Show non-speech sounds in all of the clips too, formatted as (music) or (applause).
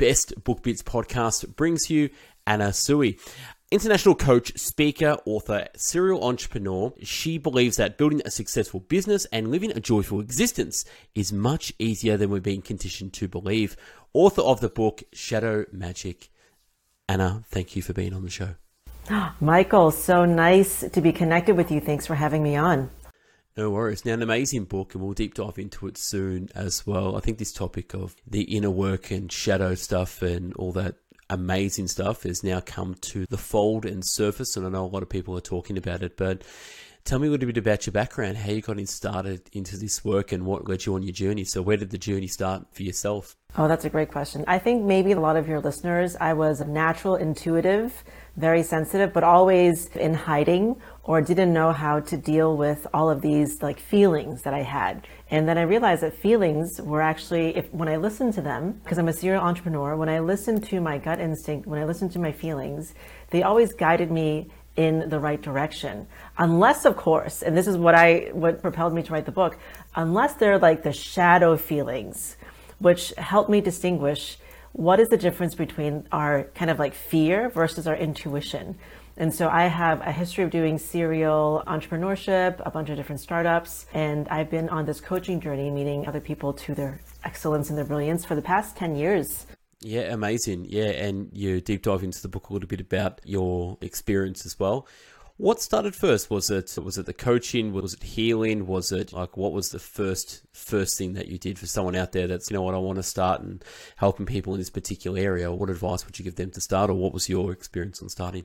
Best Book Bits podcast brings you Anna Tsui. International coach, speaker, author, serial entrepreneur, she believes that building a successful business and living a joyful existence is much easier than we've been conditioned to believe. Author of the book Shadow Magic. Anna, thank you for being on the show. (gasps) Michael, so nice to be connected with you. Thanks for having me on. No worries. Now, an amazing book, and we'll deep dive into it soon as well. I think this topic of the inner work and shadow stuff and all that amazing stuff has now come to the fold and surface, and I know a lot of people are talking about it. But tell me a little bit about your background, how you got started into this work, and what led you on your journey. So, where did the journey start for yourself? Oh, that's a great question. I think maybe a lot of your listeners, I was natural intuitive, very sensitive, but always in hiding or didn't know how to deal with all of these like feelings that I had. And then I realized that feelings were actually, if when I listened to them, because I'm a serial entrepreneur, when I listened to my gut instinct, when I listened to my feelings, they always guided me in the right direction. Unless, of course, and this is what I what propelled me to write the book, unless they're like the shadow feelings which helped me distinguish what is the difference between our kind of like fear versus our intuition. And so I have a history of doing serial entrepreneurship, a bunch of different startups, and I've been on this coaching journey, meeting other people to their excellence and their brilliance for the past 10 years. Yeah, amazing. Yeah, and you deep dive into the book a little bit about your experience as well. What started first? Was it was it the coaching? Was it healing? Was it like what was the first first thing that you did for someone out there that's you know what I want to start and helping people in this particular area? What advice would you give them to start, or what was your experience on starting?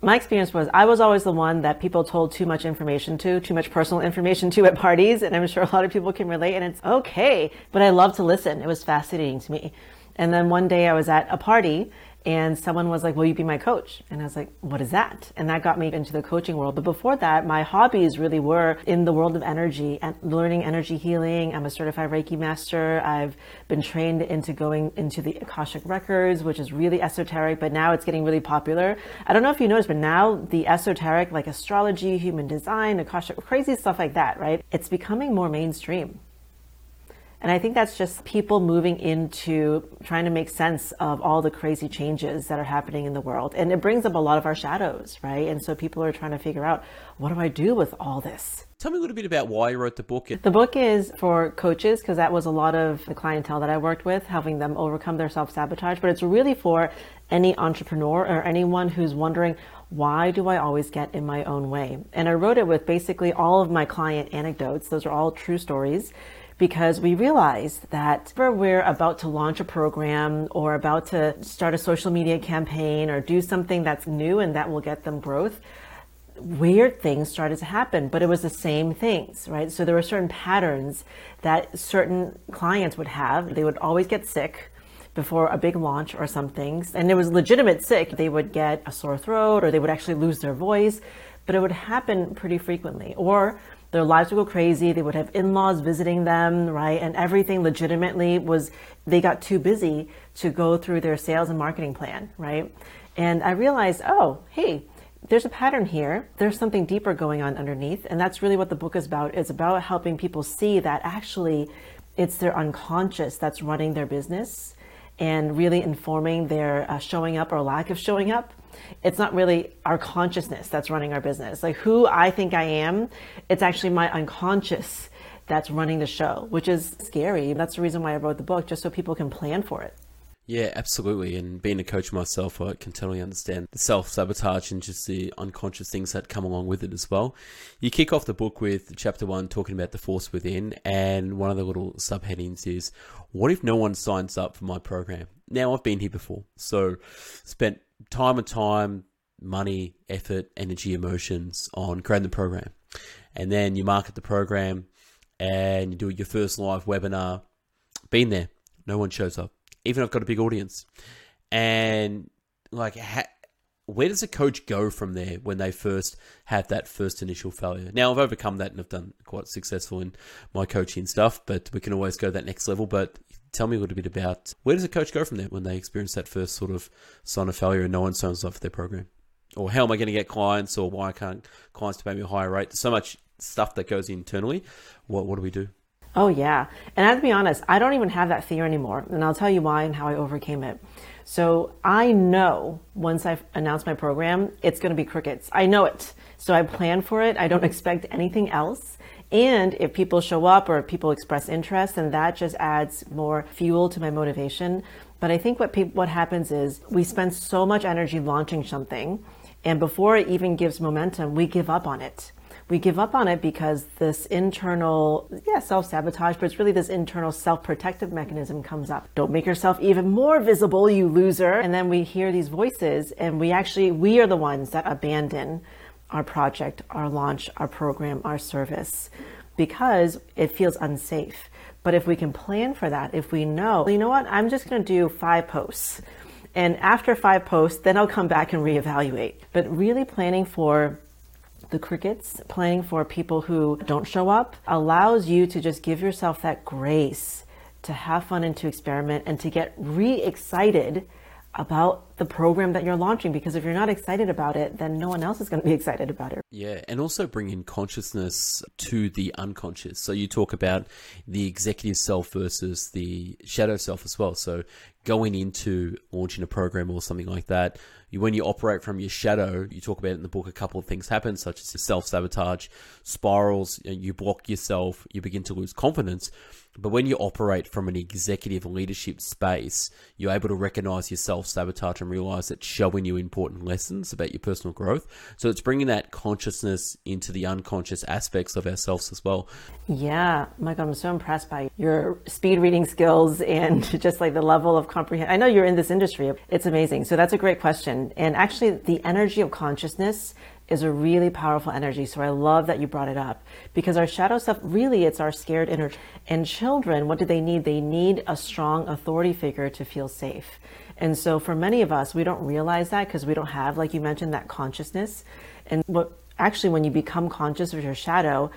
My experience was I was always the one that people told too much information to, too much personal information to at parties, and I'm sure a lot of people can relate. And it's okay, but I love to listen. It was fascinating to me. And then one day I was at a party and someone was like, Will you be my coach? And I was like, What is that? And that got me into the coaching world. But before that, my hobbies really were in the world of energy and learning energy healing. I'm a certified Reiki master. I've been trained into going into the Akashic Records, which is really esoteric, but now it's getting really popular. I don't know if you noticed, but now the esoteric, like astrology, human design, Akashic, crazy stuff like that, right? It's becoming more mainstream. And I think that's just people moving into trying to make sense of all the crazy changes that are happening in the world. And it brings up a lot of our shadows, right? And so people are trying to figure out what do I do with all this? Tell me a little bit about why you wrote the book. The book is for coaches because that was a lot of the clientele that I worked with, helping them overcome their self sabotage. But it's really for any entrepreneur or anyone who's wondering, why do I always get in my own way? And I wrote it with basically all of my client anecdotes. Those are all true stories because we realized that we're about to launch a program or about to start a social media campaign or do something that's new and that will get them growth, weird things started to happen, but it was the same things, right? So there were certain patterns that certain clients would have. They would always get sick before a big launch or something, and it was legitimate sick. They would get a sore throat or they would actually lose their voice, but it would happen pretty frequently. Or their lives would go crazy. They would have in laws visiting them, right? And everything legitimately was, they got too busy to go through their sales and marketing plan, right? And I realized, oh, hey, there's a pattern here. There's something deeper going on underneath. And that's really what the book is about. It's about helping people see that actually it's their unconscious that's running their business and really informing their uh, showing up or lack of showing up it's not really our consciousness that's running our business. Like who I think I am, it's actually my unconscious that's running the show, which is scary. That's the reason why I wrote the book, just so people can plan for it. Yeah, absolutely. And being a coach myself, I can totally understand the self sabotage and just the unconscious things that come along with it as well. You kick off the book with chapter one talking about the force within, and one of the little subheadings is, What if no one signs up for my program? Now, I've been here before, so spent time and time, money, effort, energy, emotions on creating the program. And then you market the program and you do your first live webinar. Been there, no one shows up. Even I've got a big audience. And like, ha- where does a coach go from there when they first have that first initial failure? Now I've overcome that and I've done quite successful in my coaching stuff, but we can always go that next level. But tell me a little bit about where does a coach go from there when they experience that first sort of sign of failure and no one signs for their program? Or how am I going to get clients or why can't clients to pay me a higher rate? There's so much stuff that goes internally. What, what do we do? Oh, yeah. And I have to be honest, I don't even have that fear anymore. And I'll tell you why and how I overcame it. So I know once I've announced my program, it's going to be crickets. I know it. So I plan for it. I don't (laughs) expect anything else. And if people show up or if people express interest, then that just adds more fuel to my motivation. But I think what pe- what happens is we spend so much energy launching something, and before it even gives momentum, we give up on it we give up on it because this internal, yeah, self sabotage, but it's really this internal self protective mechanism comes up. Don't make yourself even more visible, you loser. And then we hear these voices, and we actually, we are the ones that abandon our project, our launch, our program, our service because it feels unsafe. But if we can plan for that, if we know, you know what, I'm just going to do five posts. And after five posts, then I'll come back and reevaluate. But really planning for the crickets, playing for people who don't show up, allows you to just give yourself that grace to have fun and to experiment and to get re excited about the program that you're launching because if you're not excited about it then no one else is going to be (laughs) excited about it. Yeah and also bring in consciousness to the unconscious. So you talk about the executive self versus the shadow self as well. So going into launching a program or something like that when you operate from your shadow, you talk about in the book, a couple of things happen, such as self sabotage, spirals, you block yourself, you begin to lose confidence. But when you operate from an executive leadership space, you're able to recognize your self sabotage and realize it's showing you important lessons about your personal growth. So it's bringing that consciousness into the unconscious aspects of ourselves as well. Yeah, Michael, I'm so impressed by your speed reading skills and (laughs) just like the level of comprehension. I know you're in this industry. It's amazing. So that's a great question. And actually, the energy of consciousness is a really powerful energy. So I love that you brought it up because our shadow self really it's our scared inner. And children, what do they need? They need a strong authority figure to feel safe. And so for many of us, we don't realize that because we don't have, like you mentioned, that consciousness. And what actually, when you become conscious of your shadow,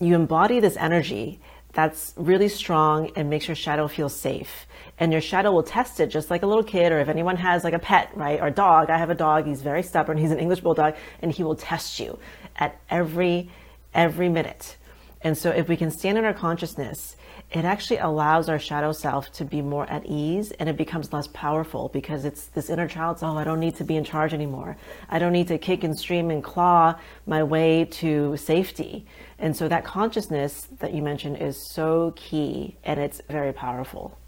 you embody this energy that's really strong and makes your shadow feel safe. And your shadow will test it just like a little kid, or if anyone has like a pet, right, or a dog. I have a dog, he's very stubborn, he's an English bulldog, and he will test you at every every minute. And so if we can stand in our consciousness, it actually allows our shadow self to be more at ease and it becomes less powerful because it's this inner child, oh, I don't need to be in charge anymore. I don't need to kick and stream and claw my way to safety. And so that consciousness that you mentioned is so key and it's very powerful.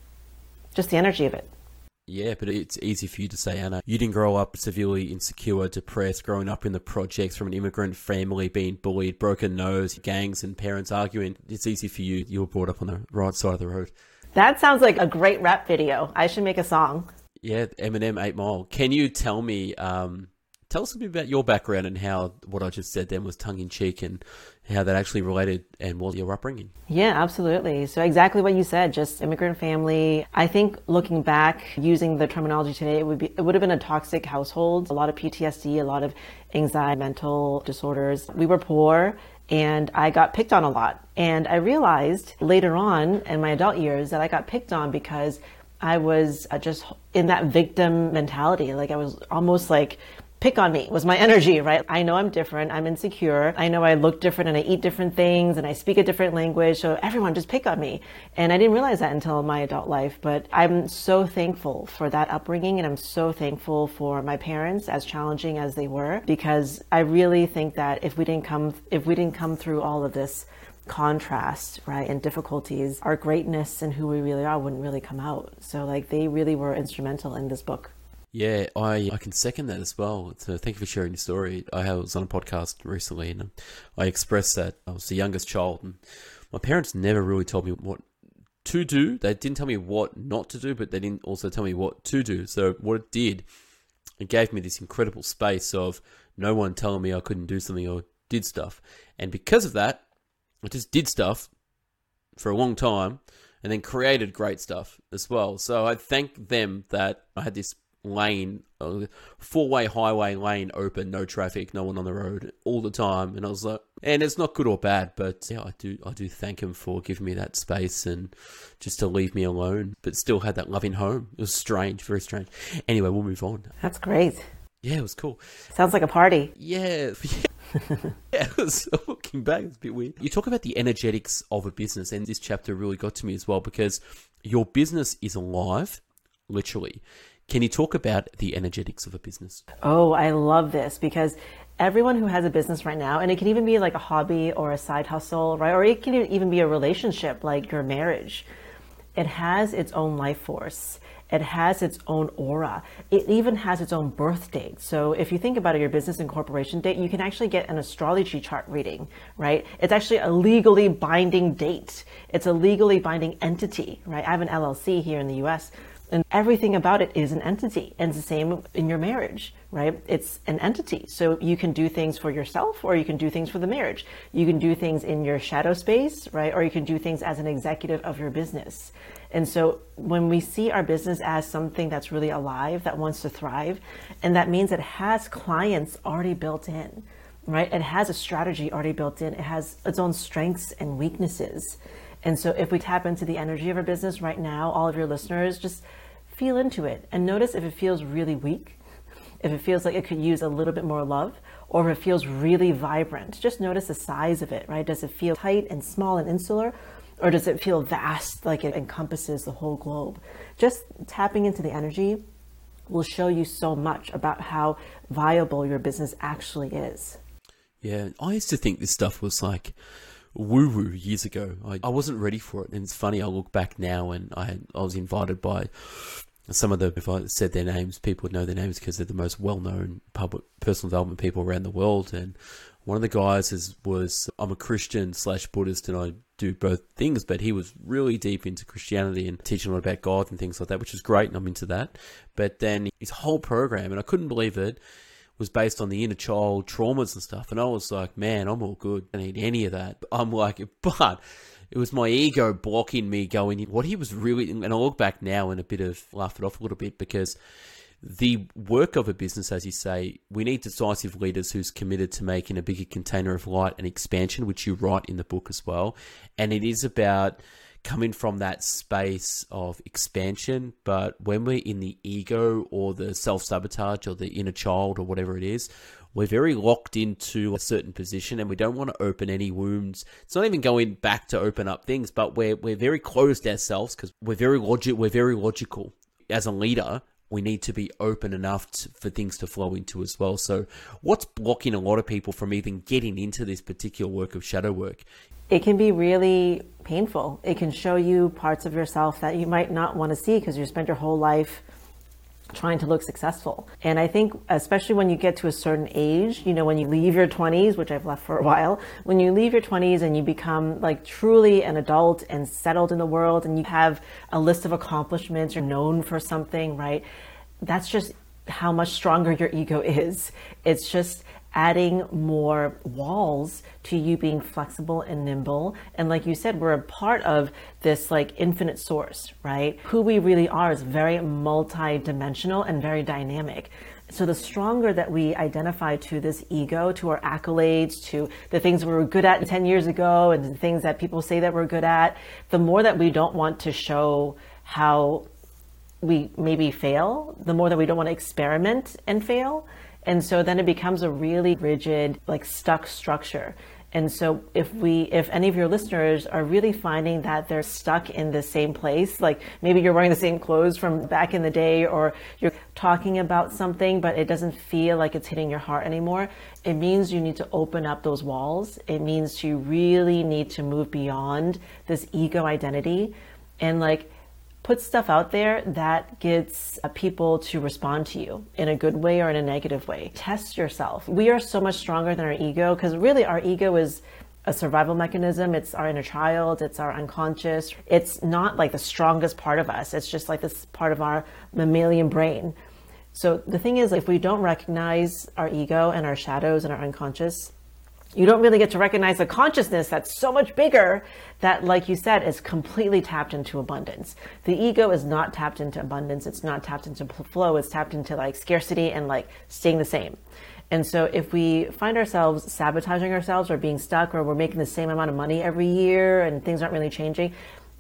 Just the energy of it. Yeah, but it's easy for you to say, Anna. You didn't grow up severely insecure, depressed, growing up in the projects from an immigrant family, being bullied, broken nose, gangs, and parents arguing. It's easy for you. You were brought up on the right side of the road. That sounds like a great rap video. I should make a song. Yeah, Eminem, Eight Mile. Can you tell me um, Tell us a bit about your background and how what I just said then was tongue in cheek and how that actually related and what your upbringing. Yeah, absolutely. So exactly what you said, just immigrant family. I think looking back, using the terminology today, it would be it would have been a toxic household, a lot of PTSD, a lot of anxiety, mental disorders. We were poor and I got picked on a lot. And I realized later on in my adult years that I got picked on because I was uh, just in that victim mentality. Like I was almost like pick on me was my energy, right? I know I'm different. I'm insecure. I know I look different and I eat different things and I speak a different language. So everyone just pick on me. And I didn't realize that until my adult life. But I'm so thankful for that upbringing and I'm so thankful for my parents, as challenging as they were, because I really think that if we didn't come, if we didn't come through all of this, contrast, right, and difficulties, our greatness and who we really are wouldn't really come out. So, like, they really were instrumental in this book. Yeah, I, I can second that as well. So thank you for sharing your story. I was on a podcast recently and I expressed that I was the youngest child and my parents never really told me what to do. They didn't tell me what not to do, but they didn't also tell me what to do. So what it did, it gave me this incredible space of no one telling me I couldn't do something or did stuff. And because of that, I just did stuff for a long time and then created great stuff as well. So I thank them that I had this lane, uh, four way highway lane open, no traffic, no one on the road all the time. And I was like, and it's not good or bad, but yeah, I do, I do thank him for giving me that space and just to leave me alone, but still had that loving home. It was strange, very strange. Anyway, we'll move on. That's great. Yeah, it was cool. Sounds like a party. Yeah. (laughs) yeah, was, looking back, it's a bit weird. You talk about the energetics of a business, and this chapter really got to me as well because your business is alive, literally. Can you talk about the energetics of a business? Oh, I love this because everyone who has a business right now, and it can even be like a hobby or a side hustle, right? Or it can even be a relationship like your marriage. It has its own life force. It has its own aura. It even has its own birth date. So if you think about it, your business incorporation date, you can actually get an astrology chart reading, right? It's actually a legally binding date. It's a legally binding entity, right? I have an LLC here in the US and everything about it is an entity. And it's the same in your marriage, right? It's an entity. So you can do things for yourself or you can do things for the marriage. You can do things in your shadow space, right? Or you can do things as an executive of your business. And so when we see our business as something that's really alive, that wants to thrive, and that means it has clients already built in, right? It has a strategy already built in. It has its own strengths and weaknesses. And so if we tap into the energy of our business right now, all of your listeners, just feel into it and notice if it feels really weak, if it feels like it could use a little bit more love, or if it feels really vibrant. Just notice the size of it, right? Does it feel tight and small and insular? Or does it feel vast, like it encompasses the whole globe? Just tapping into the energy will show you so much about how viable your business actually is. Yeah, I used to think this stuff was like woo woo years ago. I, I wasn't ready for it. And it's funny, I look back now and I, I was invited by some of the, if I said their names, people would know their names because they're the most well known public personal development people around the world. And one of the guys is, was, I'm a Christian slash Buddhist and I do both things, but he was really deep into Christianity and teaching a lot about God and things like that, which is great, and I'm into that. But then his whole program, and I couldn't believe it, was based on the inner child traumas and stuff. And I was like, man, I'm all good. I need any of that. I'm like, (laughs) but it was my ego blocking me going, in what he was really, and I look back now and a bit of laugh it off a little bit because the work of a business, as you say, we need decisive leaders who's committed to making a bigger container of light and expansion, which you write in the book as well. And it is about coming from that space of expansion. But when we're in the ego or the self sabotage or the inner child or whatever it is, we're very locked into a certain position and we don't want to open any wounds. It's not even going back to open up things, but we're, we're very closed ourselves because we're very logic, we're very logical. As a leader, we need to be open enough to, for things to flow into as well. So, what's blocking a lot of people from even getting into this particular work of shadow work? It can be really painful. It can show you parts of yourself that you might not want to see because you spent your whole life trying to look successful. And I think, especially when you get to a certain age, you know, when you leave your 20s, which I've left for a while, when you leave your 20s and you become like truly an adult and settled in the world and you have a list of accomplishments, you're known for something, right? That's just how much stronger your ego is. It's just adding more walls to you being flexible and nimble. And like you said, we're a part of this like infinite source, right? Who we really are is very multi-dimensional and very dynamic. So the stronger that we identify to this ego, to our accolades, to the things we were good at 10 years ago and the things that people say that we're good at, the more that we don't want to show how we maybe fail, the more that we don't want to experiment and fail, and so then it becomes a really rigid, like stuck structure. And so if we if any of your listeners are really finding that they're stuck in the same place, like maybe you're wearing the same clothes from back in the day or you're talking about something but it doesn't feel like it's hitting your heart anymore, it means you need to open up those walls. It means you really need to move beyond this ego identity and like put stuff out there that gets uh, people to respond to you in a good way or in a negative way. Test yourself. We are so much stronger than our ego because really our ego is a survival mechanism. It's our inner child. It's our unconscious. It's not like the strongest part of us. It's just like this part of our mammalian brain. So the thing is, if we don't recognize our ego and our shadows and our unconscious, you don't really get to recognize a consciousness that's so much bigger that, like you said, is completely tapped into abundance. The ego is not tapped into abundance. It's not tapped into flow. It's tapped into like scarcity and like staying the same. And so if we find ourselves sabotaging ourselves or being stuck or we're making the same amount of money every year and things aren't really changing,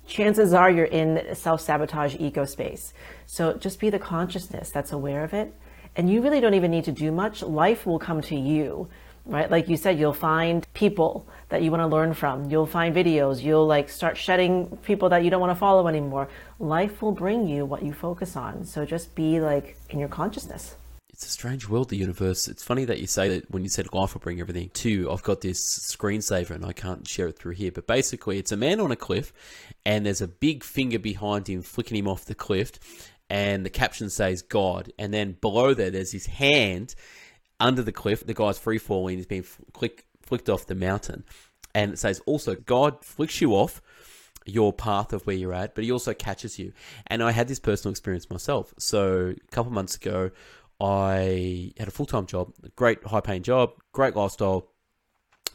chances are you're in self sabotage ego space. So just be the consciousness that's aware of it. And you really don't even need to do much. Life will come to you right? Like you said, you'll find people that you want to learn from. You'll find videos. You'll like start shedding people that you don't want to follow anymore. Life will bring you what you focus on. So just be like in your consciousness. It's a strange world, the universe. It's funny that you say that when you said life will bring everything. Too, I've got this screensaver and I can't share it through here. But basically, it's a man on a cliff and there's a big finger behind him flicking him off the cliff. And the caption says God. And then below there, there's his hand under the cliff. The guy's free falling. He's being flick, flicked off the mountain. And it says also, God flicks you off your path of where you're at, but he also catches you. And I had this personal experience myself. So a couple months ago, I had a full time job, great high paying job, great lifestyle,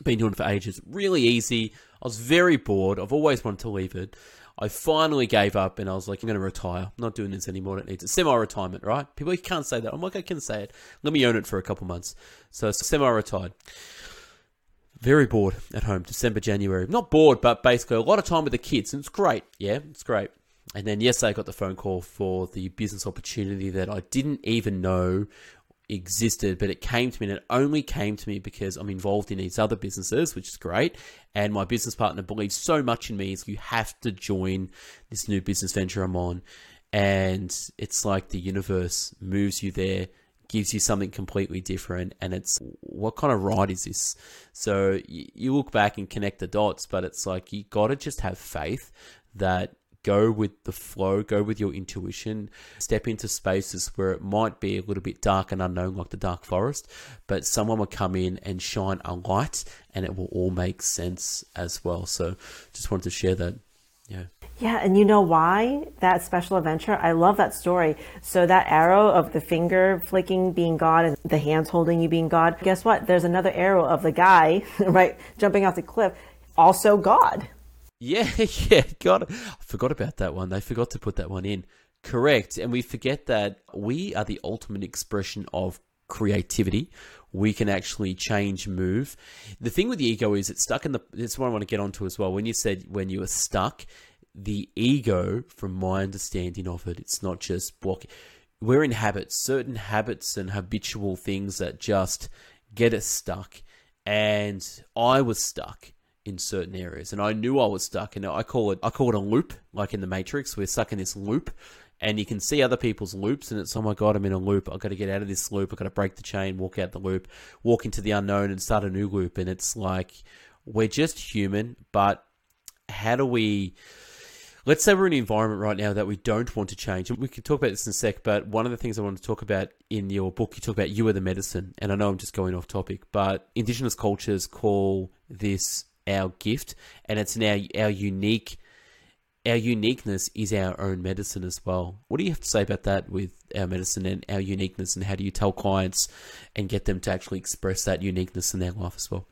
been doing it for ages, really easy. I was very bored. I've always wanted to leave it. I finally gave up and I was like, I'm going to retire. I'm not doing this anymore. It needs a semi retirement, right? People can't say that. I'm like, I can say it. Let me own it for a couple months. So semi retired. Very bored at home, December, January. Not bored, but basically a lot of time with the kids. And it's great. Yeah, it's great. And then yesterday I got the phone call for the business opportunity that I didn't even know existed, but it came to me and it only came to me because I'm involved in these other businesses, which is great. And my business partner believes so much in me, so you have to join this new business venture I'm on. And it's like the universe moves you there, gives you something completely different. And it's what kind of ride is this? So you look back and connect the dots, but it's like you got to just have faith that go with the flow, go with your intuition, step into spaces where it might be a little bit dark and unknown, like the dark forest, but someone will come in and shine a light and it will all make sense as well. So just wanted to share that. Yeah. Yeah, and you know why that special adventure? I love that story. So that arrow of the finger flicking being God and the hands holding you being God. Guess what? There's another arrow of the guy, (laughs) right, jumping off the cliff, also God. Yeah, (laughs) yeah, God, I forgot about that one. They forgot to put that one in. Correct. And we forget that we are the ultimate expression of creativity. We can actually change, move. The thing with the ego is it's stuck in the. That's what I want to get onto as well. When you said when you are stuck, the ego, from my understanding of it, it's not just blocking. We're in habits, certain habits and habitual things that just get us stuck. And I was stuck in certain areas, and I knew I was stuck. And I call it I call it a loop, like in the Matrix. We're stuck in this loop, and you can see other people's loops, and it's oh my god, I'm in a loop. I've got to get out of this loop. I've got to break the chain, walk out the loop, walk into the unknown, and start a new loop. And it's like we're just human, but how do we? Let's say we're in an environment right now that we don't want to change. And we can talk about this in a sec, but one of the things I want to talk about in your book, you talk about you are the medicine. And I know I'm just going off topic, but indigenous cultures call this our gift, and it's now our unique. Our uniqueness is our own medicine as well. What do you have to say about that with our medicine and our uniqueness, and how do you tell clients and get them to actually express that uniqueness in their life as well?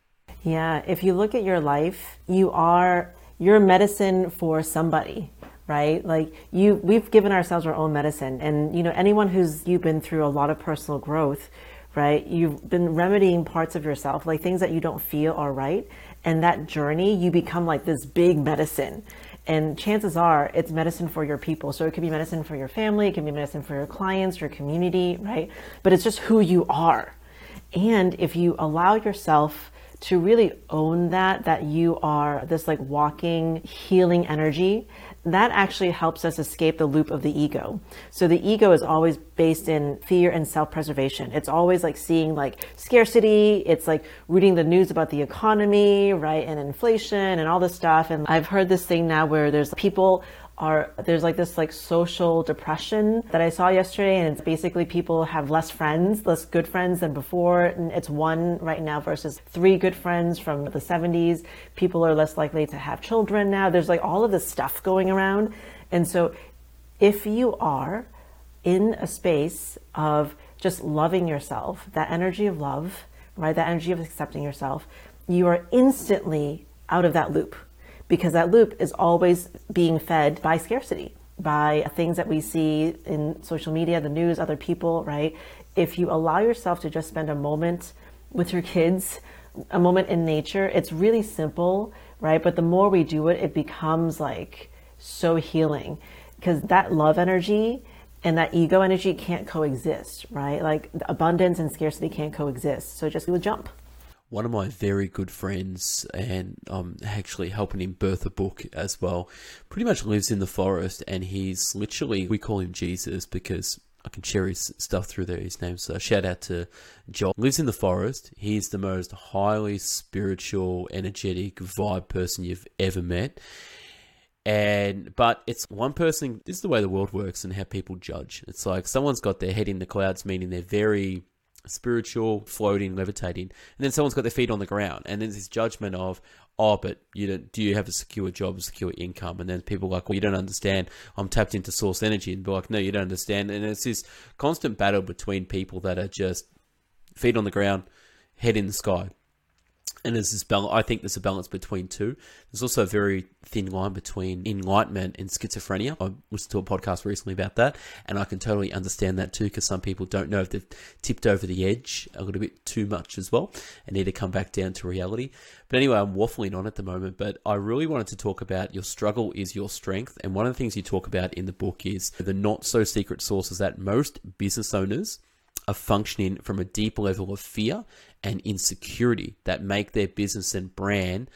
Yeah, if you look at your life, you are your medicine for somebody right like you we've given ourselves our own medicine and you know anyone who's you've been through a lot of personal growth right you've been remedying parts of yourself like things that you don't feel are right and that journey, you become like this big medicine. And chances are it's medicine for your people. So it could be medicine for your family, it can be medicine for your clients, your community, right? But it's just who you are. And if you allow yourself to really own that, that you are this like walking healing energy, that actually helps us escape the loop of the ego. So the ego is always based in fear and self-preservation. It's always like seeing like scarcity. It's like reading the news about the economy, right? And inflation and all this stuff. And I've heard this thing now where there's people are there's like this like social depression that I saw yesterday and it's basically people have less friends, less good friends than before. And it's one right now versus three good friends from the 70s. People are less likely to have children now. There's like all of this stuff going around. And so if you are in a space of just loving yourself, that energy of love, right? That energy of accepting yourself, you are instantly out of that loop because that loop is always being fed by scarcity, by things that we see in social media, the news, other people, right? If you allow yourself to just spend a moment with your kids, a moment in nature, it's really simple, right? But the more we do it, it becomes like so healing because that love energy and that ego energy can't coexist, right? Like abundance and scarcity can't coexist. So just do a jump. One of my very good friends, and I'm actually helping him birth a book as well, pretty much lives in the forest, and he's literally, we call him Jesus because I can share his stuff through there, his name. So shout out to Joel. Lives in the forest. He's the most highly spiritual, energetic, vibe person you've ever met. And but it's one person. This is the way the world works and how people judge. It's like someone's got their head in the clouds, meaning they're very spiritual, floating, levitating, and then someone's got their feet on the ground, and there's this judgment of, oh, but you don't, do you have a secure job, a secure income? And then people are like, well, you don't understand. I'm tapped into source energy, and be like, no, you don't understand. And it's this constant battle between people that are just feet on the ground, head in the sky and there's this balance. I think there's a balance between two. There's also a very thin line between enlightenment and schizophrenia. I listened to a podcast recently about that, and I can totally understand that too, because some people don't know if they've tipped over the edge a little bit too much as well, and need to come back down to reality. But anyway, I'm waffling on at the moment. But I really wanted to talk about your struggle is your strength, and one of the things you talk about in the book is the not so secret sources that most business owners are functioning from a deep level of fear and insecurity that make their business and brand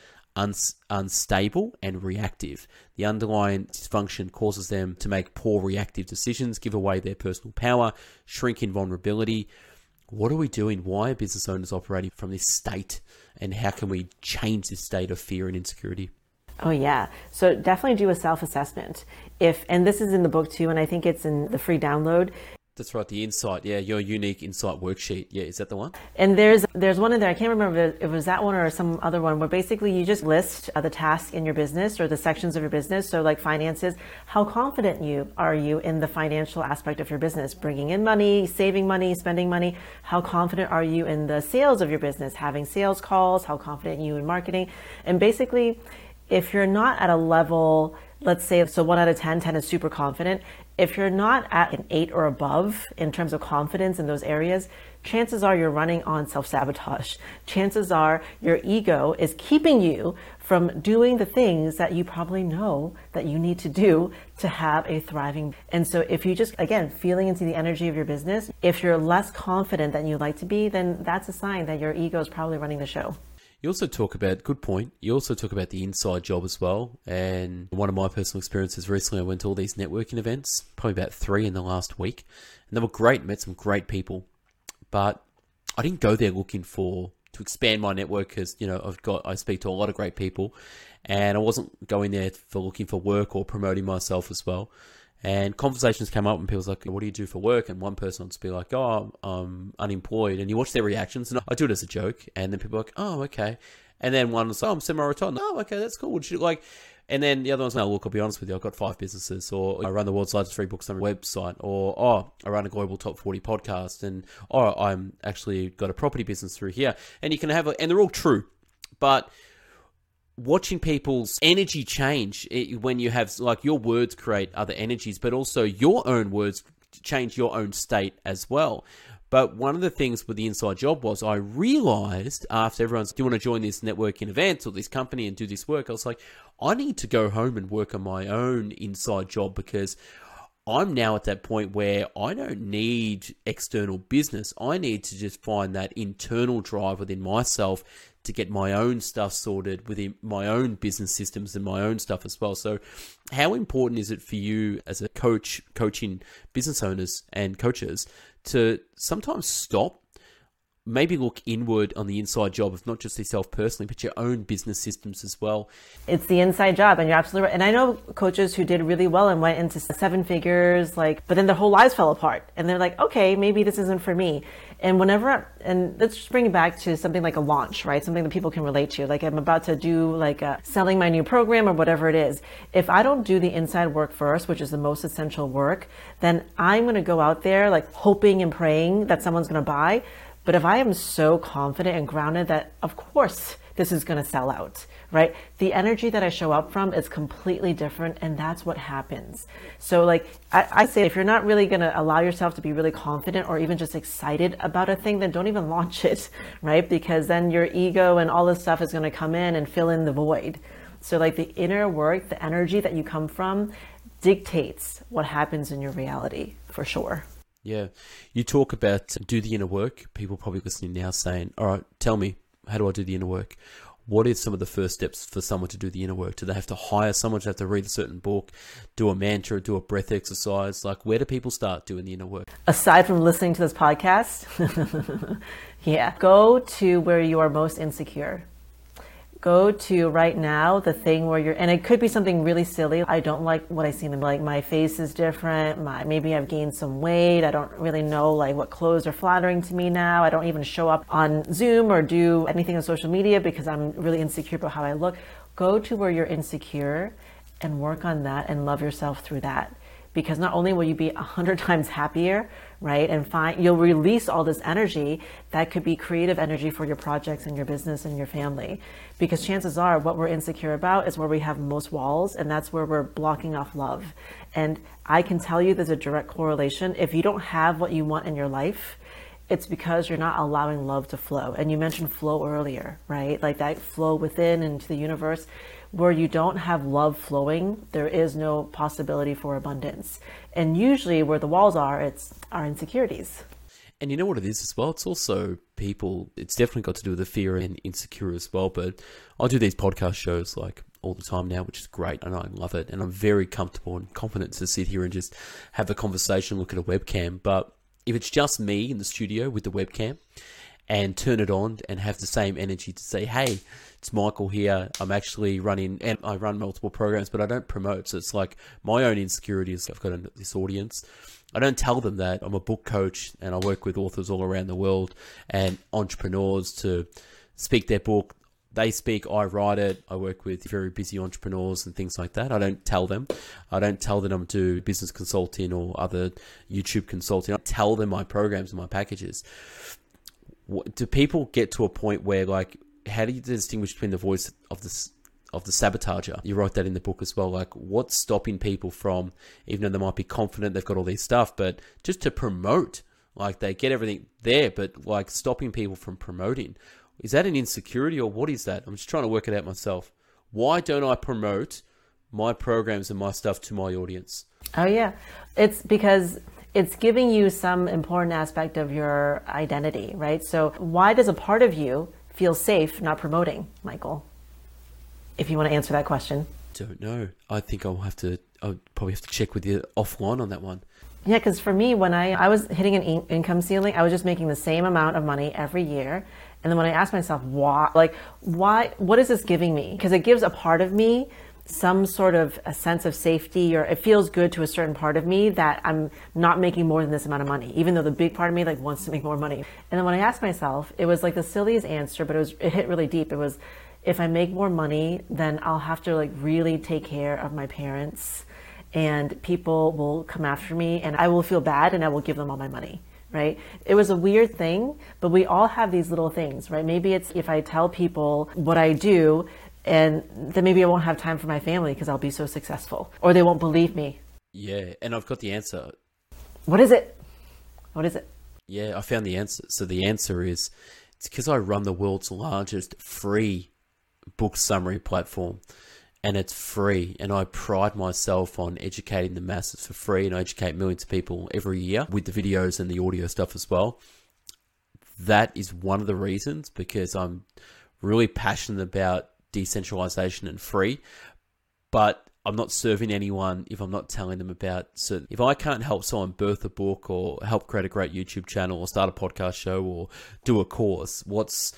unstable and reactive. The underlying dysfunction causes them to make poor reactive decisions, give away their personal power, shrink in vulnerability. What are we doing? Why are business owners operating from this state? And how can we change this state of fear and insecurity? Oh yeah. So definitely do a self-assessment. If and this is in the book too and I think it's in the free download. That's right, the insight. Yeah, your unique insight worksheet. Yeah, is that the one? And there's there's one in there. I can't remember if it was that one or some other one where basically you just list uh, the tasks in your business or the sections of your business. So like finances, how confident you are you in the financial aspect of your business, bringing in money, saving money, spending money. How confident are you in the sales of your business, having sales calls? How confident you in marketing? And basically, if you're not at a level let's say so 1 out of 10 10 is super confident if you're not at an 8 or above in terms of confidence in those areas chances are you're running on self-sabotage. Chances are your ego is keeping you from doing the things that you probably know that you need to do to have a thriving and so if you just again feeling into the energy of your business if you're less confident than you'd like to be then that's a sign that your ego is probably running the show you also talk about, good point, you also talk about the inside job as well. And one of my personal experiences recently, I went to all these networking events, probably about three in the last week. And they were great, met some great people. But I didn't go there looking for to expand my network because you know I've got I speak to a lot of great people, and I wasn't going there for looking for work or promoting myself as well. And conversations came up, and people was like, "What do you do for work?" And one person would be like, "Oh, I'm unemployed." And you watch their reactions, and I do it as a joke. And then people are like, "Oh, okay." And then one was, "Oh, I'm semi-retired." Oh, okay, that's cool. Would you like? And then the other one's, "No, look, I'll be honest with you. I've got five businesses, or I run the world's largest free book summary website, or oh, I run a global top forty podcast, and oh, I'm actually got a property business through here." And you can have, a, and they're all true, but watching people's energy change when you have like your words create other energies, but also your own words change your own state as well. But one of the things with the inside job was I realized after everyone's, do you want to join this networking event or this company and do this work? I was like, I need to go home and work on my own inside job because I'm now at that point where I don't need external business. I need to just find that internal drive within myself to get my own stuff sorted within my own business systems and my own stuff as well. So, how important is it for you as a coach, coaching business owners and coaches to sometimes stop maybe look inward on the inside job of not just yourself personally, but your own business systems as well. It's the inside job, and you're absolutely right. And I know coaches who did really well and went into seven figures, like, but then their whole lives fell apart, and they're like, okay, maybe this isn't for me. And whenever, and let's just bring it back to something like a launch, right? Something that people can relate to. Like I'm about to do like a, selling my new program or whatever it is. If I don't do the inside work first, which is the most essential work, then I'm going to go out there like hoping and praying that someone's going to buy. But if I am so confident and grounded that, of course, this is going to sell out, right? The energy that I show up from is completely different, and that's what happens. So, like, I, I say, if you're not really going to allow yourself to be really confident or even just excited about a thing, then don't even launch it, (laughs) right? Because then your ego and all this stuff is going to come in and fill in the void. So, like, the inner work, the energy that you come from dictates what happens in your reality for sure. Yeah. You talk about do the inner work. People probably listening now saying, all right, tell me, How do I do the inner work? What is some of the first steps for someone to do the inner work? Do they have to hire someone? They have to read a certain book, do a mantra, do a breath exercise? Like, where do people start doing the inner work? Aside from listening to this podcast, (laughs) yeah, go to where you are most insecure go to right now the thing where you're and it could be something really silly. I don't like what i see in the like my face is different. My maybe i've gained some weight. I don't really know like what clothes are flattering to me now. I don't even show up on zoom or do anything on social media because i'm really insecure about how i look. Go to where you're insecure and work on that and love yourself through that. Because not only will you be a hundred (laughs) times happier, right, and find you'll release all this energy that could be creative energy for your projects and your business and your family. Because chances are, what we're insecure about is where we have most walls, and that's where we're blocking off love. And I can tell you, there's a direct correlation. If you don't have what you want in your life, it's because you're not allowing love to flow. And you mentioned flow earlier, right? Like that flow within into the universe where you don't have love flowing, there is no possibility for abundance. And usually, where the walls are, it's our insecurities. And you know what it is as well? It's also people, it's definitely got to do with the fear and insecure as well. But I do these podcast shows like all the time now, which is great. And I love it. And I'm very comfortable and confident to sit here and just have a conversation, look at a webcam. But if it's just me in the studio with the webcam and turn it on and have the same energy to say, hey, it's Michael here. I'm actually running, and I run multiple programs, but I don't promote. So it's like my own insecurities. I've got this audience. I don't tell them that I'm a book coach and I work with authors all around the world and entrepreneurs to speak their book. They speak, I write it. I work with very busy entrepreneurs and things like that. I don't tell them. I don't tell them I'm do business consulting or other YouTube consulting. I tell them my programs and my packages. Do people get to a point where like how do you distinguish between the voice of the of the sabotager? You wrote that in the book as well. Like, what's stopping people from, even though they might be confident they've got all these stuff, but just to promote, like they get everything there, but like stopping people from promoting. Is that an insecurity or what is that? I'm just trying to work it out myself. Why don't I promote my programs and my stuff to my audience? Oh yeah, it's because it's giving you some important aspect of your identity, right? So why does a part of you feel safe not promoting, Michael? If you want to answer that question. Don't know. I think I'll have to. I'll probably have to check with you offline on that one. Yeah, because for me, when I, I was hitting an in- income ceiling, I was just making the same amount of money every year. And then when I asked myself, why, like, why, what is this giving me? Because it gives a part of me some sort of a sense of safety or it feels good to a certain part of me that I'm not making more than this amount of money, even though the big part of me like wants to make more money. And then when I asked myself, it was like the silliest answer, but it was it hit really deep. It was if I make more money, then I'll have to like really take care of my parents and people will come after me and I will feel bad and I will give them all my money right? It was a weird thing, but we all have these little things, right? Maybe it's if I tell people what I do, and then maybe I won't have time for my family because I'll be so successful, or they won't believe me. Yeah, and I've got the answer. What is it? What is it? Yeah, I found the answer. So the answer is it's because I run the world's largest free book summary platform and it's free. And I pride myself on educating the masses for free and I educate millions of people every year with the videos and the audio stuff as well. That is one of the reasons because I'm really passionate about decentralization and free, but I'm not serving anyone if I'm not telling them about certain. If I can't help someone birth a book or help create a great YouTube channel or start a podcast show or do a course, what's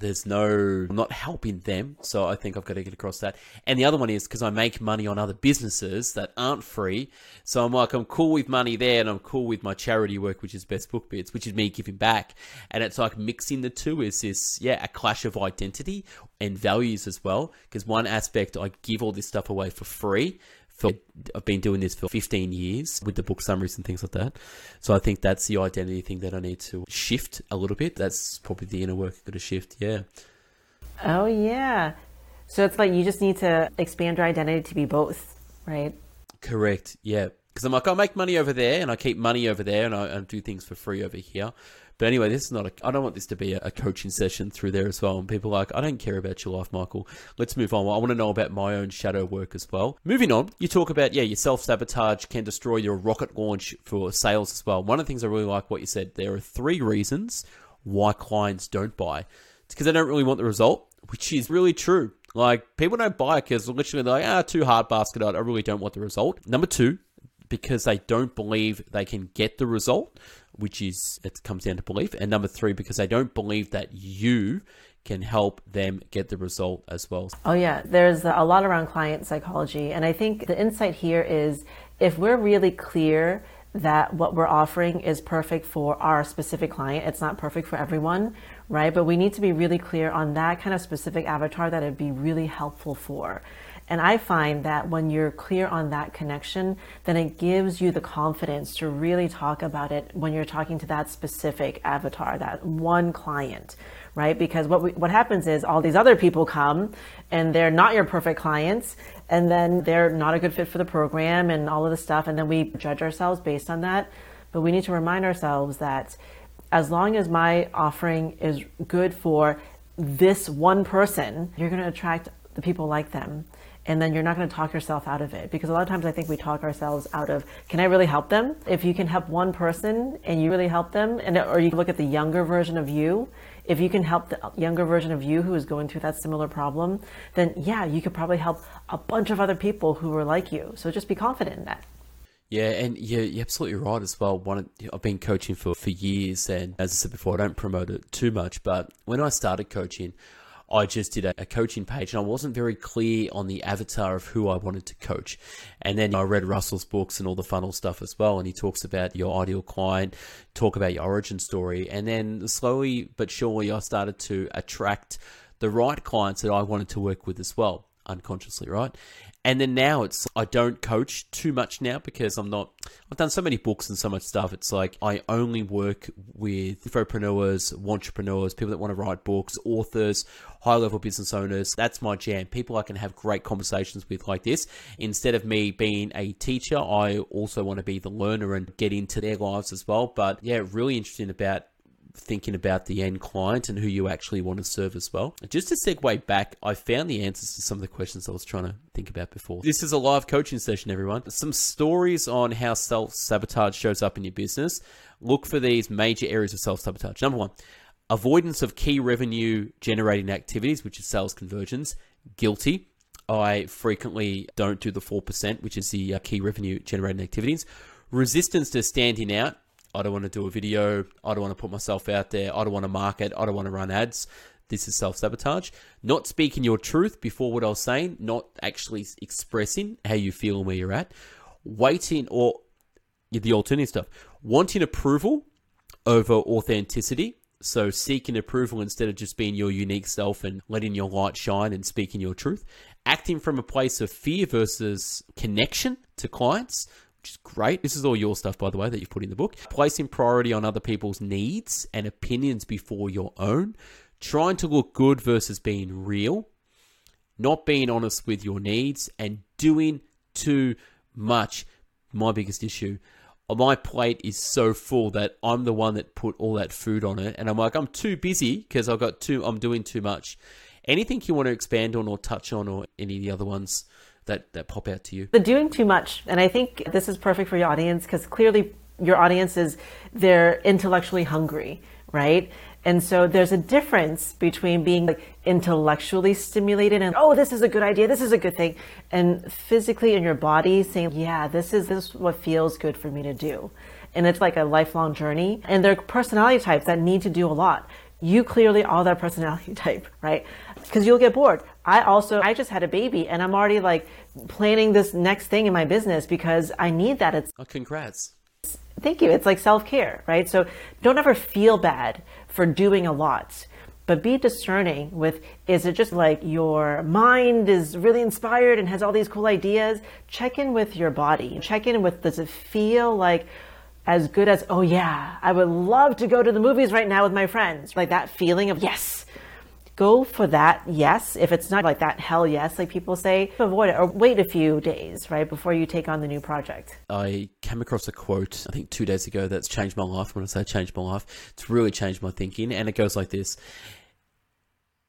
there's no I'm not helping them so i think i've got to get across that. And the other one is because i make money on other businesses that aren't free so i'm like i'm cool with money there and i'm cool with my charity work which is best book bits which is me giving back. And it's like mixing the two is this yeah a clash of identity and values as well because one aspect i give all this stuff away for free for I've been doing this for 15 years with the book summaries and things like that. So I think that's the identity thing that I need to shift a little bit. That's probably the inner work I've got to shift. Yeah. Oh yeah. So it's like you just need to expand your identity to be both, right? Correct. Yeah. Because I'm like, I make money over there and I keep money over there and I, I do things for free over here. But anyway, this is not a. I don't want this to be a, a coaching session through there as well. And people are like, I don't care about your life, Michael. Let's move on. I want to know about my own shadow work as well. Moving on, you talk about yeah, your self sabotage can destroy your rocket launch for sales as well. One of the things I really like what you said. There are three reasons why clients don't buy. It's because they don't really want the result, which is really true. Like people don't buy because literally they're like, ah, too hard basket. I really don't want the result. Number two, because they don't believe they can get the result, which is it comes down to belief. And number three, because they don't believe that you can help them get the result as well. Oh yeah, there's a lot around client psychology, and I think the insight here is if we're really clear that what we're offering is perfect for our specific client. It's not perfect for everyone, right? But we need to be really clear on that kind of specific avatar that it'd be really helpful for. And I find that when you're clear on that connection, then it gives you the confidence to really talk about it when you're talking to that specific avatar, that one client, right? Because what we, what happens is all these other people come and they're not your perfect clients and then they're not a good fit for the program and all of the stuff and then we judge ourselves based on that. But we need to remind ourselves that as long as my offering is good for this one person, you're going to attract the people like them and then you're not going to talk yourself out of it because a lot of times i think we talk ourselves out of can i really help them if you can help one person and you really help them and or you look at the younger version of you if you can help the younger version of you who is going through that similar problem, then yeah, you could probably help a bunch of other people who are like you. So just be confident in that. Yeah, and you're, you're absolutely right as well. One, I've been coaching for, for years, and as I said before, I don't promote it too much. But when I started coaching, I just did a, a, coaching page and I wasn't very clear on the avatar of who I wanted to coach. And then I read Russell's books and all the funnel stuff as well. And he talks about your ideal client, talk about your origin story. And then slowly but surely, I started to attract the right clients that I wanted to work with as well, unconsciously, right? And then now it's I don't coach too much now because I'm not I've done so many books and so much stuff. It's like I only work with infopreneurs, entrepreneurs, people that want to write books, authors, high level business owners. That's my jam. People I can have great conversations with like this. Instead of me being a teacher, I also want to be the learner and get into their lives as well. But yeah, really interesting about thinking about the end client and who you actually want to serve as well. Just to segue back, I found the answers to some of the questions I was trying to think about before. This is a live coaching session, everyone. Some stories on how self sabotage shows up in your business. Look for these major areas of self sabotage. Number one, avoidance of key revenue generating activities, which is sales conversions. Guilty. I frequently don't do the 4%, which is the uh, key revenue generating activities. Resistance to standing out I don't want to do a video. I don't want to put myself out there. I don't want to market. I don't want to run ads. This is self sabotage. Not speaking your truth before what I was saying, not actually expressing how you feel and where you're at. Waiting or the alternative stuff. Wanting approval over authenticity. So seeking approval instead of just being your unique self and letting your light shine and speaking your truth. Acting from a place of fear versus connection to clients which is great. This is all your stuff, by the way, that you've put in the book. Placing priority on other people's needs and opinions before your own. Trying to look good versus being real. Not being honest with your needs and doing too much. My biggest issue. Oh, my plate is so full that I'm the one that put all that food on it, and I'm like, I'm too busy because I've got too, I'm doing too much. Anything you want to expand on or touch on, or any of the other ones? That, that pop out to you? The doing too much. And I think this is perfect for your audience because clearly your audience is, they're intellectually hungry, right? And so there's a difference between being like intellectually stimulated and, oh, this is a good idea, this is a good thing, and physically in your body saying, yeah, this is, this is what feels good for me to do. And it's like a lifelong journey. And there are personality types that need to do a lot. You clearly are that personality (laughs) type, right? Because you'll get bored. I also, I just had a baby and I'm already like planning this next thing in my business because I need that. It's oh, congrats. Thank you. It's like self care, right? So don't ever feel bad for doing a lot, but be discerning with is it just like your mind is really inspired and has all these cool ideas? Check in with your body. Check in with does it feel like as good as, oh yeah, I would love to go to the movies right now with my friends. Like that feeling of yes, go for that yes. If it's not like that hell yes, like people say, avoid it or wait a few days, right, before you take on the new project. I came across a quote, I think two days ago, that's changed my life. When I say changed my life, it's really changed my thinking. And it goes like this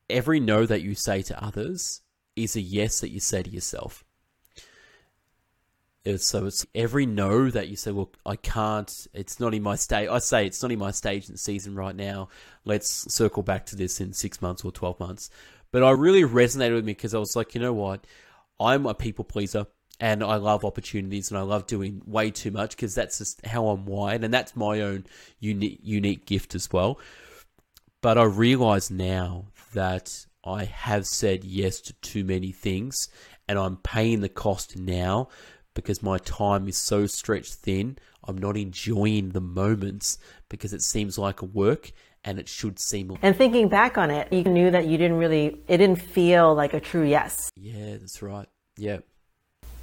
Every no that you say to others is a yes that you say to yourself. It's, so it's every no that you say, well, I can't, it's not in my stage. I say it's not in my stage and season right now. Let's circle back to this in six months or 12 months. But I really resonated with me because I was like, you know what? I'm a people pleaser and I love opportunities and I love doing way too much because that's just how I'm wired and that's my own unique unique gift as well. But I realize now that I have said yes to too many things and I'm paying the cost now because my time is so stretched thin. I'm not enjoying the moments because it seems like a work and it should seem and thinking back on it you knew that you didn't really it didn't feel like a true yes yeah that's right yeah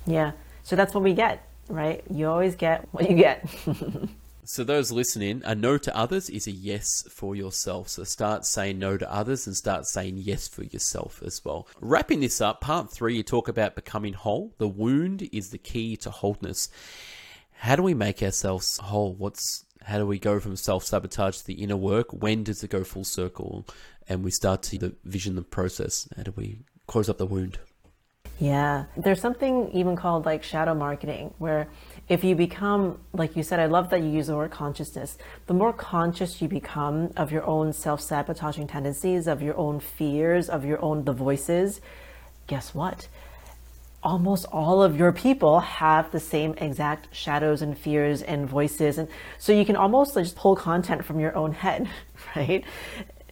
yeah. So that's what we get, right? You always get what you get. (laughs) so those listening, a no to others is a yes for yourself. So start saying no to others and start saying yes for yourself as well. Wrapping this up, part three, you talk about becoming whole. The wound is the key to wholeness. How do we make ourselves whole? What's how do we go from self sabotage to the inner work? When does it go full circle and we start to the vision the process? How do we close up the wound? Yeah. There's something even called like shadow marketing, where if you become, like you said, I love that you use the word consciousness. The more conscious you become of your own self sabotaging tendencies, of your own fears, of your own the voices, guess what? Almost all of your people have the same exact shadows and fears and voices. And so you can almost like just pull content from your own head, (laughs) right?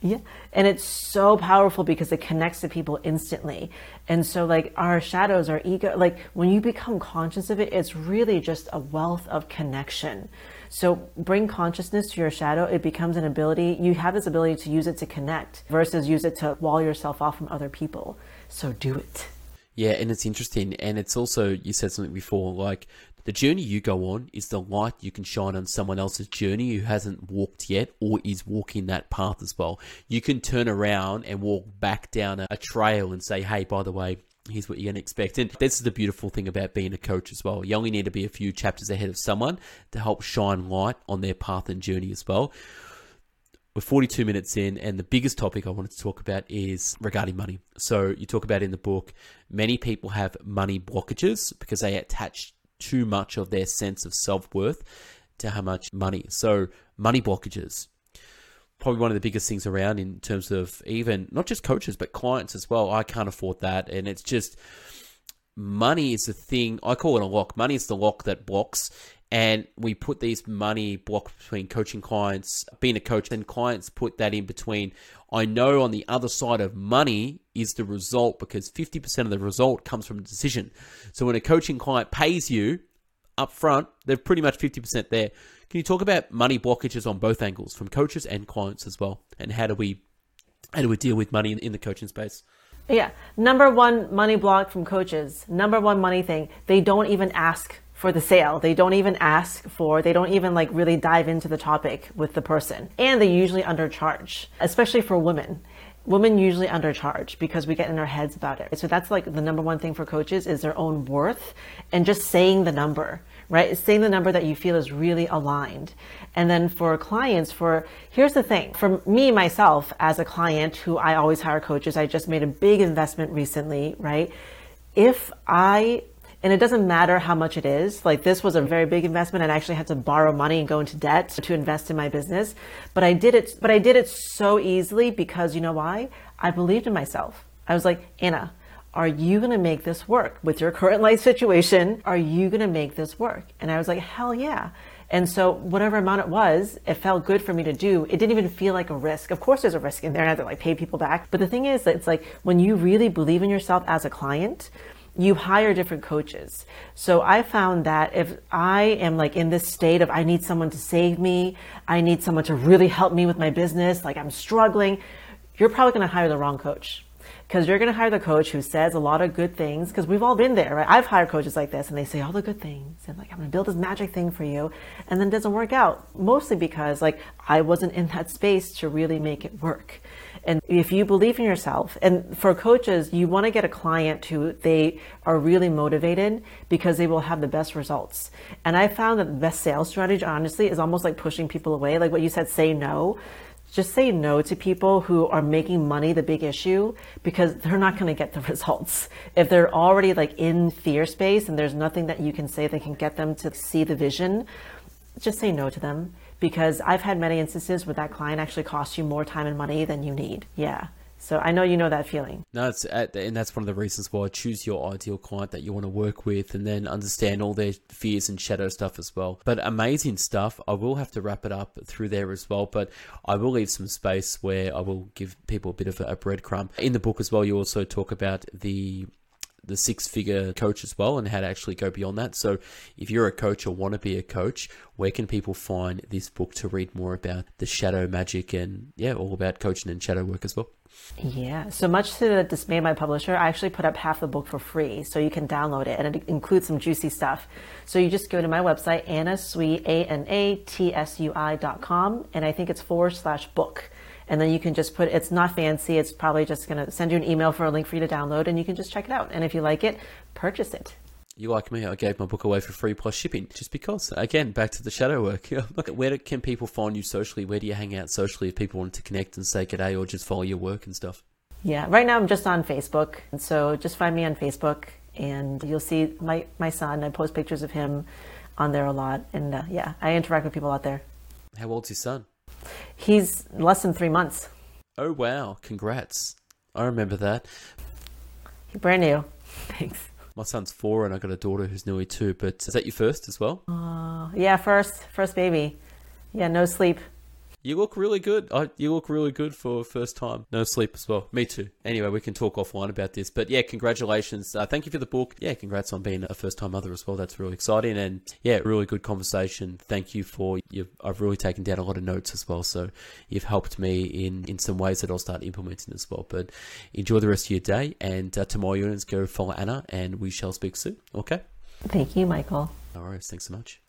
Yeah. And it's so powerful because it connects to people instantly. And so, like, our shadows, our ego, like, when you become conscious of it, it's really just a wealth of connection. So, bring consciousness to your shadow. It becomes an ability. You have this ability to use it to connect versus use it to wall yourself off from other people. So, do it. Yeah, and it's interesting. And it's also, you said something before, like the journey you go on is the light you can shine on someone else's journey who hasn't walked yet or is walking that path as well. You can turn around and walk back down a, a trail and say, hey, by the way, here's what you're to expect. And this is the beautiful thing about being a coach as well. You only need to be a few chapters ahead of someone to help shine light on their path and journey as well. We're 42 minutes in, and the biggest topic I wanted to talk about is regarding money. So, you talk about in the book, many people have money blockages because they attach too much of their sense of self worth to how much money. So, money blockages. Probably one of the biggest things around in terms of even not just coaches, but clients as well. I can't afford that. And it's just money is the thing. I call it a lock. Money is the lock that blocks. And we put these money blocks between coaching clients, being a coach, and clients put that in between. I know on the other side of money is the result because 50% of the result comes from a decision. So when a coaching client pays you up front, they're pretty much 50% there. Can you talk about money blockages on both angles from coaches and clients as well? And how do we how do we deal with money in, in the coaching space? Yeah. Number one money block from coaches. Number one money thing. They don't even ask for the sale. They don't even ask for, they don't even like really dive into the topic with the person. And they usually undercharge, especially for women. Women usually undercharge because we get in our heads about it. So that's like the number one thing for coaches is their own worth and just saying the number, right? Saying the number that you feel is really aligned. And then for clients, for here's the thing for me, myself, as a client who I always hire coaches, I just made a big investment recently, right? If I and it doesn't matter how much it is. Like this was a very big investment and I actually had to borrow money and go into debt to invest in my business. But I did it, but I did it so easily because you know why? I believed in myself. I was like, Anna, are you going to make this work with your current life situation? Are you going to make this work? And I was like, hell yeah. And so whatever amount it was, it felt good for me to do. It didn't even feel like a risk. Of course there's a risk in there. I have to like pay people back. But the thing is, it's like when you really believe in yourself as a client, you hire different coaches. So I found that if I am like in this state of I need someone to save me, I need someone to really help me with my business, like I'm struggling, you're probably going to hire the wrong coach. Because you're going to hire the coach who says a lot of good things. Because we've all been there, right? I've hired coaches like this, and they say all the good things, and like I'm going to build this magic thing for you, and then it doesn't work out. Mostly because like I wasn't in that space to really make it work. And if you believe in yourself, and for coaches, you want to get a client who they are really motivated because they will have the best results. And I found that the best sales strategy, honestly, is almost like pushing people away. Like what you said, say no. just say no to people who are making money the big issue because they're not going to get the (laughs) results. If they're already like in fear space and there's nothing that you can say that can get them to see the vision, just say no to them because I've had many instances where that client actually costs you more time and money than you need. Yeah. So I know you know that feeling. No, it's at, and that's one of the reasons why I choose your ideal client that you want to work with, and then understand all their fears and shadow stuff as well. But amazing stuff. I will have to wrap it up through there as well, but I will leave some space where I will give people a bit of a breadcrumb. In the book as well, you also talk about the the six figure coach as well and how to actually go beyond that. So, if you're a coach or want to be a coach, where can people find this book to read more about the shadow magic and, yeah, all about coaching and shadow work as well? Yeah, so much to the dismay of my publisher, I actually put up half the book for free, so you can download it, and it includes some juicy stuff. So you just go to my website, annatsui, A-N-A-T-S-U-I dot com, and I think it's forward slash book. And then you can just put, it's not fancy, it's probably just going to send you an email for a link for you to download, and you can just check it out. And if you like it, purchase it you like me, I gave my book away for free plus shipping just because. Again, back to the shadow work. (laughs) Look, at where can people find you socially? Where do you hang out socially if people want to connect and say g'day or just follow your work and stuff? Yeah, right now I'm just on Facebook. And so just find me on Facebook and you'll see my, my son. I post pictures of him on there a lot. And uh, yeah, I interact with people out there. How old's your son? He's less than three months. Oh, wow. Congrats. I remember that. You're Brand new. (laughs) Thanks. My son's four, and I got a daughter who's nearly two. But is that your first as well? Uh, yeah, first, first baby. Yeah, no sleep. You look really good. I, you look really good for first time. No sleep as well. Me too. Anyway, we can talk offline about this. But yeah, congratulations. Uh, thank you for the book. Yeah, congrats on being a first time mother as well. That's really exciting. And yeah, really good conversation. Thank you for you. I've really taken down a lot of notes as well. So you've helped me in, in some ways that I'll start implementing as well. But enjoy the rest of your day. And uh, to my audience, go follow Anna and we shall speak soon. Okay? Thank you, Michael. All right. Thanks so much.